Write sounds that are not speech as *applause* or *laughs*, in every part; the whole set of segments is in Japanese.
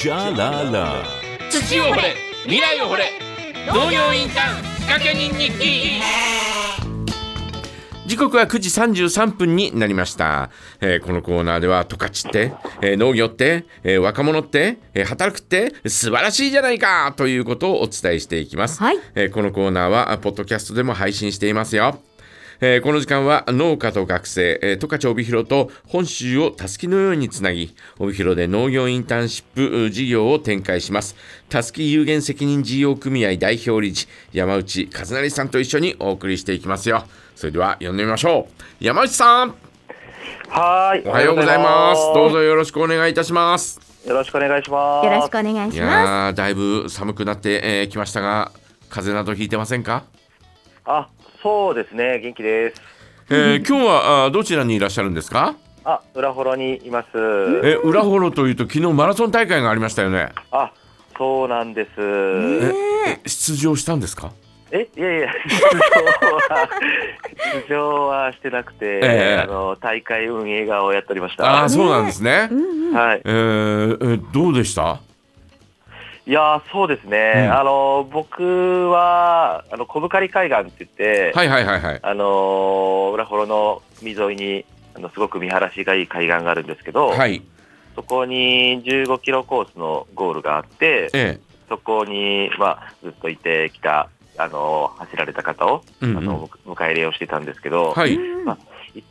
じゃらら。土を掘れ未来を掘れ農業インターン仕掛け人日記。時刻は9時33分になりました、えーこのコーナーでは十勝って、えー農業って、えー若者って、えー働くって素晴らしいじゃないかということをお伝えしていきます、はい。えーこのコーナーはあポッドキャストでも配信していますよえーこの時間は農家と学生、えー、十勝帯広と本州をたすきのようにつなぎ帯広で農業インターンシップう事業を展開します。たすき有限責任事業組合代表理事山内和成さんと一緒にお送りしていきますよ。それでは呼んでみましょう。山内さん。はい。おはようございます。どうぞよろしくお願いいたします。よろしくお願いします。よろしくお願いいしまやーだいぶ寒くなって、えーきましたが風邪などひいてませんか、あ、そうですね。元気です。えー今日はあーどちらにいらっしゃるんですか？あ、裏幌にいます。え裏幌というと昨日マラソン大会がありましたよねあ、そうなんです。え出場したんですか？え、いやいや、出場は、出場はしてなくて、ええあの、大会運営側をやっておりました。ああそうなんですね、はい。えーえーどうでした？いや、そうですね。うん。あの、僕は、あの、小深海岸って言って、はいはいはいはい。あの、裏幌の海沿いに、あの、すごく見晴らしがいい海岸があるんですけど、はい。そこに15キロコースのゴールがあって、えそこに、まあ、ずっといてきた、あの、走られた方を、えうんうん。あの、迎え入れをしてたんですけど、はい。す。い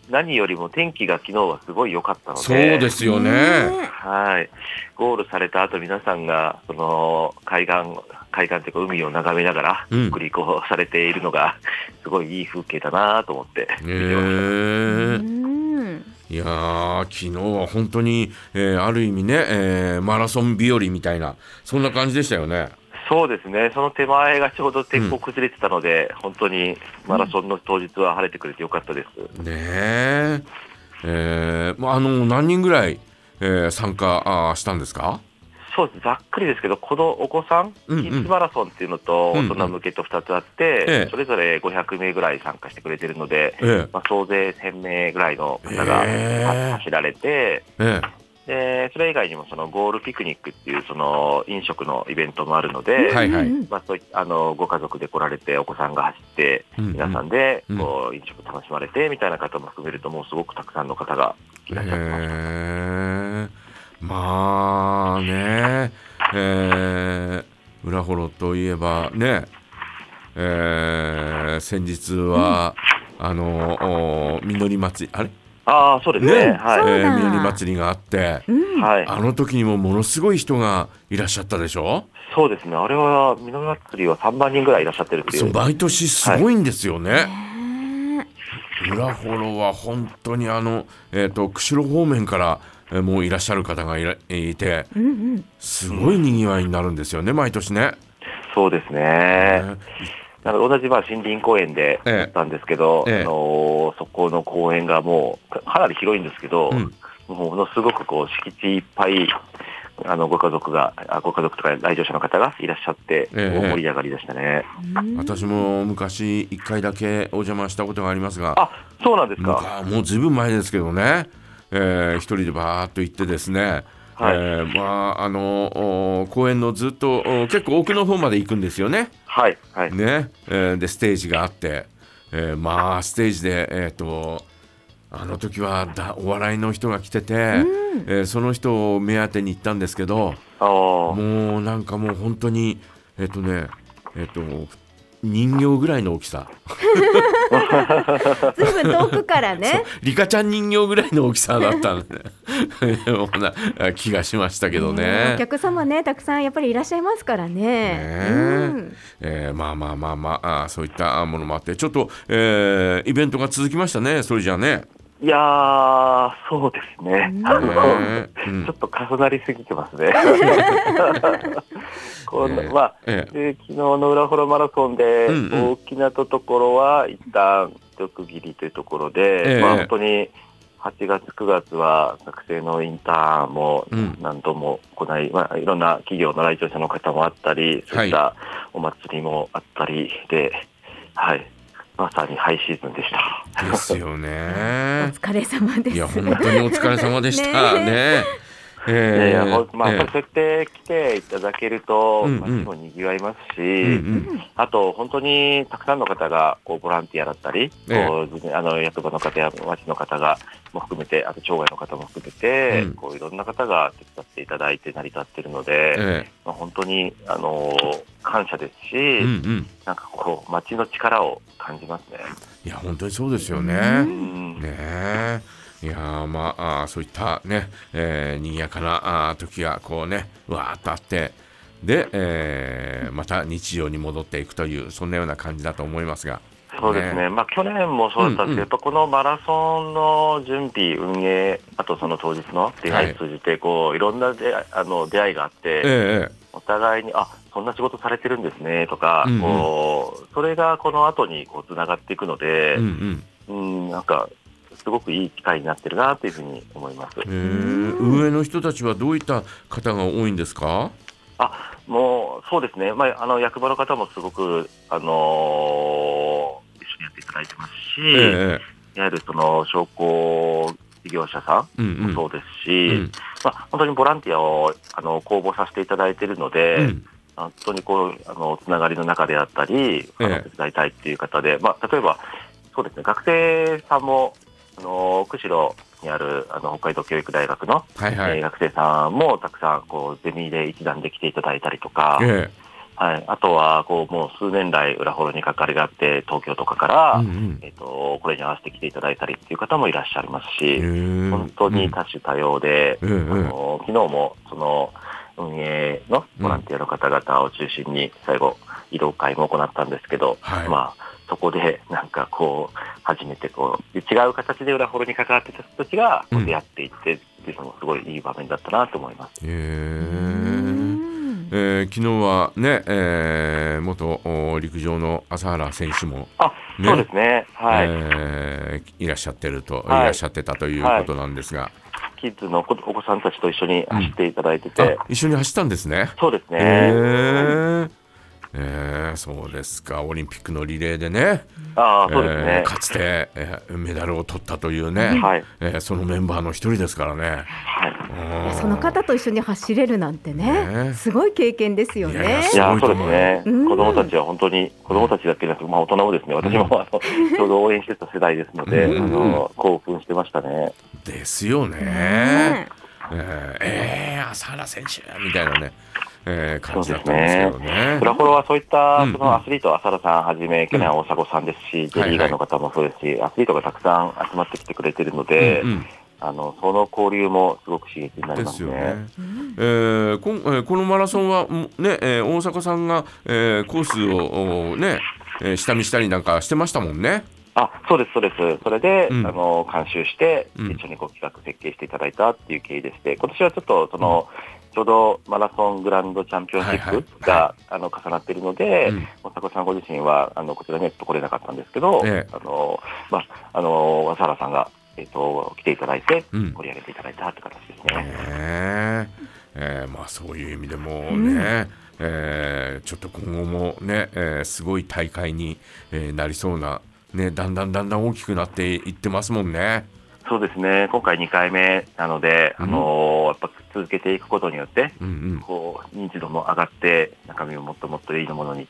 何よりも天気が昨日はすごい良かったので、そうですよね。はい。ゴールされた後、皆さんが、その、海岸、海岸というか海を眺めながら、うん。ゆっくりこうされているのが、*laughs* すごいいい風景だなと思って。見てました。えーいやー昨日は本当に、えーある意味ね、えーマラソン日和みたいなそんな感じでしたよねそうですね、その手前がちょうど天候崩れてたので、本当にマラソンの当日は晴れてくれてよかったです。ねえ。えーまあ、あの何人ぐらい、えー参加あーしたんですか？そうです、ざっくりですけど、このお子さん、うんうん。キッズマラソンっていうのと、うんうん。大人向けと2つあって、ええ。それぞれ500名ぐらい参加してくれてるので、ええ。まあ、総勢1000名ぐらいの方がええ。走られて、えでそれ以外にもそのゴールピクニックっていうその飲食のイベントもあるので、えはいはい、まあ、そういあのご家族で来られて、お子さんが走って、うんうん。皆さんでうん。こう飲食楽しまれてみたいな方も含めると、もうすごくたくさんの方がいらっしゃってました。えー。まあね、えー、裏幌といえばね、えー先日は、あのお実り祭りあれ？ああ、そうですね。ねはい。そうだえー実り祭りがあって、うんはい。あの時にもものすごい人がいらっしゃったでしょ？そうですね。あれは、実り祭りは3万人ぐらいいらっしゃってるっていう。そう毎年すごいんですよね。ね裏幌は本当にあの、えー、と釧路方面から、えーもういらっしゃる方がいらいてうんうんすごいにぎわいになるんですよね毎年ね。そうですね。なんか同じまあ森林公園でええ。やったんですけど、ええ。あのーそこの公園がもうかかなり広いんですけど、うん。もうものすごくこう敷地いっぱいあのご家族があご家族とか来場者の方がいらっしゃって、ええ。大盛り上がりでしたね。私も昔一回だけお邪魔したことがありますが。あそうなんですか。昔もうずいぶん前ですけどね、えー一人でバーッと行ってですね、はい。えーまああのお公園のずっとお結構奥の方まで行くんですよね。はいはい。ね、えーでステージがあって、えーまあステージでえっ、とあの時はだお笑いの人が来てて、えーその人を目当てに行ったんですけどもうなんかもう本当にえっ、とねえっ、と人形ぐらいの大きさ。ずいぶん遠くからね。リカちゃん人形ぐらいの大きさだったんでような気がしましたけどね。ねお。客様ねたくさんやっぱりいらっしゃいますからね。ねうん。えーまあまあまあまあそういったものもあってちょっと、えーイベントが続きましたねそれじゃあね。いやー、そうですね。あのちょっと重なりすぎてますね。*laughs* こんなええ。まあ、えで昨日の裏幌マラソンで、大きなところは一旦一区切りというところで、ええ。まあ、本当に8月、9月は学生のインターンもうん。何度も行い、まあ、いろんな企業の来場者の方もあったり、そういったお祭りもあったりで、はい、まさにハイシーズンでした。ですよおね。疲れ様ですいや本当にお疲れ様でしたね。えでほまあ、やっぱりえそうやって来ていただけると、うんうん。街も賑わいますし、えうん。あと本当にたくさんの方がこうボランティアだったり、ええ。こう自分あの役場の方や町の方がも含めて、あと町外の方も含めて、うん。こういろんな方が手伝っていただいて成り立っているので、えまあ、本当にあの感謝ですし、えうんうん。なんかこう町の力を感じますね。いや本当にそうですようね。うん。ねえいやーまあそういったね、えー、賑やかな時がこうねわーっとあってで、えーまた日常に戻っていくというそんなような感じだと思いますが。そうですね、まあ、去年もそうだったんですけど、うんうん。やっぱこのマラソンの準備、運営、あとその当日の出会いを通じてこう、い、ろんな出会いあの出会いがあって、ええお互いに、あそんな仕事されてるんですねとか、うんうん。こうそれがこの後にこうつながっていくのええでう、んうん。うん、なんか、すごくいい機会になってるなというふうに思います。えー。上の人たちはどういった方が多いんですか？あもうそうですね、まあ、あの役場の方もすごく、あのー一緒にやっていただいてますし、ええいわゆるその商工事業者さうんうんんもそうですし、うんまあ、本当にボランティアをあの公募させていただいているので、うん。本当にこうあのつながりの中であったり、あえ。えの手伝いたいっていう方で、まあ、例えばそうですね。学生さんもあの釧路にあるあの北海道教育大学の、はいはい、えー学生さんもたくさんこうゼミで一段で来ていただいたりとか、えはい、あとはこうもう数年来、裏幌に関わりがあって、東京とかから、えうんうん。えっとこれに合わせて来ていただいたりっていう方もいらっしゃいますし、本当に多種多様で、うんうんあの昨日もその運営のボランティアの方々を中心に最後、移動会も行ったんですけど、はい。まあ、そこでなんかこう、初めてこう、違う形で裏幌に関わってた人たちがこう出会っていってっていうのもすごいいい場面だったなと思います。うんえー昨日はね、えー元お陸上の朝原選手も、あ、ねそうですね。はい。えーいらっしゃってると、はいい、らっしゃってたということなんですが、キッズのお子さんたちと一緒に走っていただいてて、あ一緒に走ったんですね。そうですね。へーえーそうですかオリンピックのリレーでねああ、そうですえーね。かつて、えーメダルを取ったというね、はい。えーそのメンバーの一人ですからね。はい。うんその方と一緒に走れるなんてねねすごい経験ですよいやいやねいや、そうですね。うん子供たちは本当に、子供たちだけじゃなくて、まあ大人もですね、私もあの、ちょうど応援してた世代ですので、うんあの、興奮してましたね。ですよね。ねえーえー朝原選手みたいなね、えー感じだったんですけどね。フラフォロはそういったうんそのアスリート、浅田さんはじめ、去年は大迫さんですし、ジェリーガーの方もそうですし、アスリートがたくさん集まってきてくれてるのでうん、うんあの、その交流もすごく刺激になりでますすね。よね。えーこんえーこのマラソンはね、えー大阪さんが、えーコースをおね、えー下見したりなんかしてましたもんね。あ、そうです、そうです。それで、うんあの、監修して、うん一緒にこう企画設計していただいたっていう経緯でして、今年はちょっと、その、ちょうどマラソングランドチャンピオンシップが、はあの重なっているので、うん。大迫さんご自身はあのこちらにはちょっと来れなかったんですけど、ええ。あのまあ、あの和原さんが、えっと来ていただいて、うん。盛り上げていただいたって形ですね。ね。え。えーまあそういう意味でもね、えーちょっと今後もね、えーすごい大会に、えーなりそうな、ね、だんだんだんだん大きくなっていってますもんね。そうですね、今回2回目なので、うんあのやっぱ続けていくことによって、うんうんこう認知度も上がって、中身をもっともっといいものに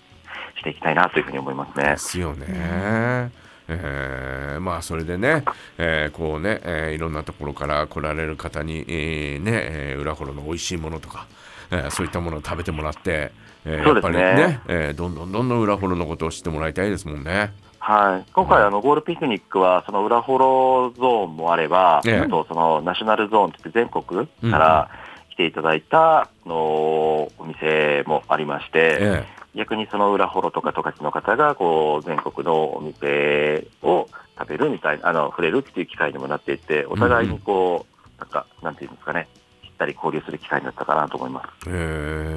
していきたいなというふうに思いますねで。すよね。えーまあそれでね、えーこうね、えーいろんなところから来られる方に、えーね、えー裏幌の美味しいものとか、えーそういったものを食べてもらって、えーやっぱりね、えーどんどんどんどん裏幌のことを知ってもらいたいですもんね。はい、今回、あのゴールピクニックは、その裏フォローゾーンもあれば、ええ。あとそのナショナルゾーンって全国から来ていただいたあのお店もありまして、え逆にその裏フォローとか十勝の方がこう全国のお店を食べるみたいな、あの触れるっていう機会にもなっていて、お互いにこう、なんか、なんていうんですかね、たり交流する機会になったかなと思います。え。ー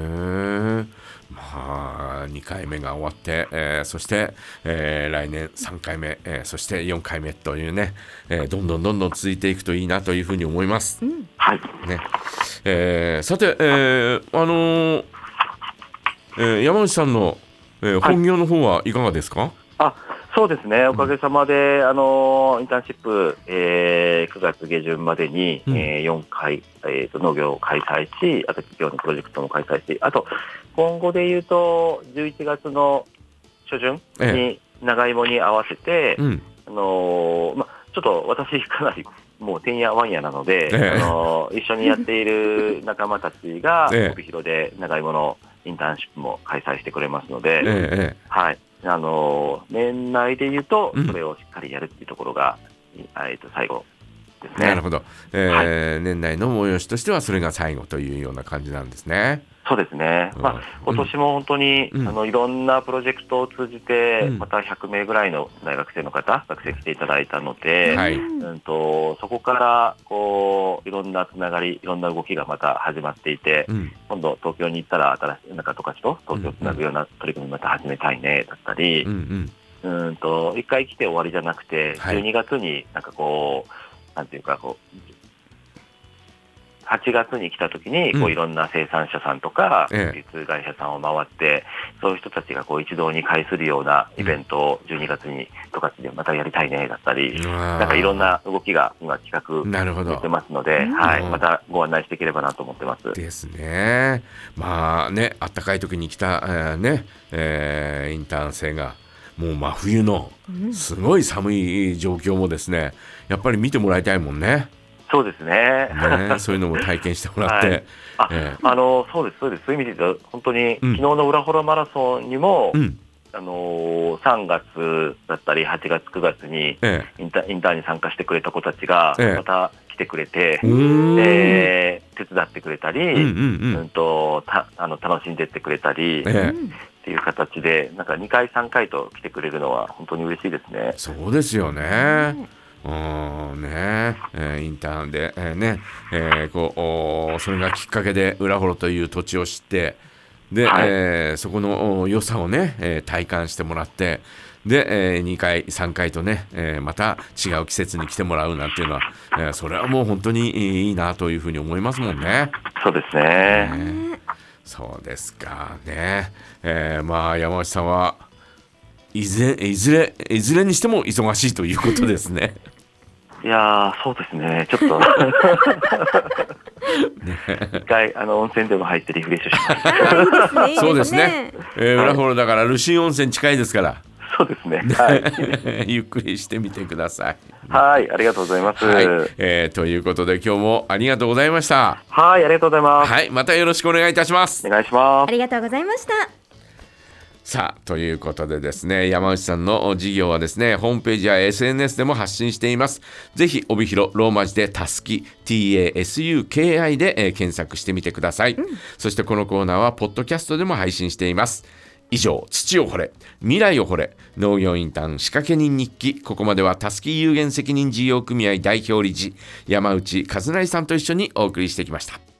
まあ2回目が終わって、えーそして、えー来年3回目、えーそして4回目というね、えーどんどんどんどん続いていくといいなというふうに思います。うんはい。ねえーさて、えーあのーえー山内さんの、えーはい本業の方はいかがですか、あそうですね、おかげさまで、あのインターンシップ、えー9月下旬までに、うん。えー4回、えーと、農業を開催し、あと企業のプロジェクトも開催し、あと今後で言うと、11月の初旬えに長芋に合わせて、うん。あのーま、ちょっと私、かなりもうてんやわんやなので、ええ。あのー一緒にやっている *laughs* 仲間たちが、ええ。帯広で長芋のインターンシップも開催してくれますのえで、ええ。はい、あのー年内で言うとうん、それをしっかりやるっていうところが、えっと最後ですね。えなるほど。えー年内の催しとしてはそれが最後というような感じなんですね。そうですね、まあ、うん。今年も本当に、うん。あのいろんなプロジェクトを通じて、うん。また100名ぐらいの大学生の方、学生来ていただいたので、はい。うんとそこからこういろんなつながり、いろんな動きがまた始まっていて、うん。今度、東京に行ったら、新しい中十勝と東京をつなぐような取り組みまた始めたいねだったりうんう、ん。うんと一回来て終わりじゃなくて、はい。12月になんかこう、なんていうかこう、8月に来た時に、こういろんな生産者さんとか、ええ流通会社さんを回って、そういう人たちがこう一堂に会するようなイベントを12月に十勝でまたやりたいねだったり、ななんかいろんな動きが今企画なるほど出て。ますので、うんはい、うんまたご案内していければなと思ってます。ですね。まあね、あったかい時に来た、えーね、えーインターン生が、もう真冬のうんすごい寒い状況もですね、やっぱり見てもらいたいもんね。そうですね。ねそういうのも体験してもらって。はいあえあのそうです、そうです、そういう意味で言うと、本当に、うん昨日の裏ホラマラソンにも、うん。あの3月だったり、8月、9月にえインタインターンに参加してくれた子たちが、ええまた来てくれてえ。う、ー手伝ってくれたり、うんとたあの楽しんでってくれたり、ええっていう形で、なんか2回、3回と来てくれるのは、本当に嬉しいですね。そうですよね。うんねえーインターンで、えーねえーこうそれがきっかけで浦幌という土地を知ってで、はいえーそこのお良さをね、えー体感してもらってで、え2回3回とね、えーまた違う季節に来てもらうなんていうのは、えーそれはもう本当にいいなというふうに思いますもんね。そうですね。ねそうですかね。えーまあ山内さんはいずれいずれいずれにしても忙しいということですね。*laughs* いやー、そうですね、ちょっと、一回、あの、温泉でも入ってリフレッシュします。いいそうですね。。えー、はい浦幌だからルシン温泉近いですから、そうですね。はい。*laughs* ゆっくりしてみてください。はい、ありがとうございます。はいはい、、えーということで今日もありがとうございました。ありがとうございます。はい、またよろしくお願いいたしますお。願いします。ありがとうございました。さあということでですね山内さんの事業はですねホームページや SNS でも発信しています。ぜひ帯広ローマ字でたすき TASUKI で、えー検索してみてください、そしてこのコーナーはポッドキャストでも配信しています。以上土を掘れ未来を掘れ農業インターン仕掛け人日記。ここまではたすき有限責任事業組合代表理事山内和成さんと一緒にお送りしてきました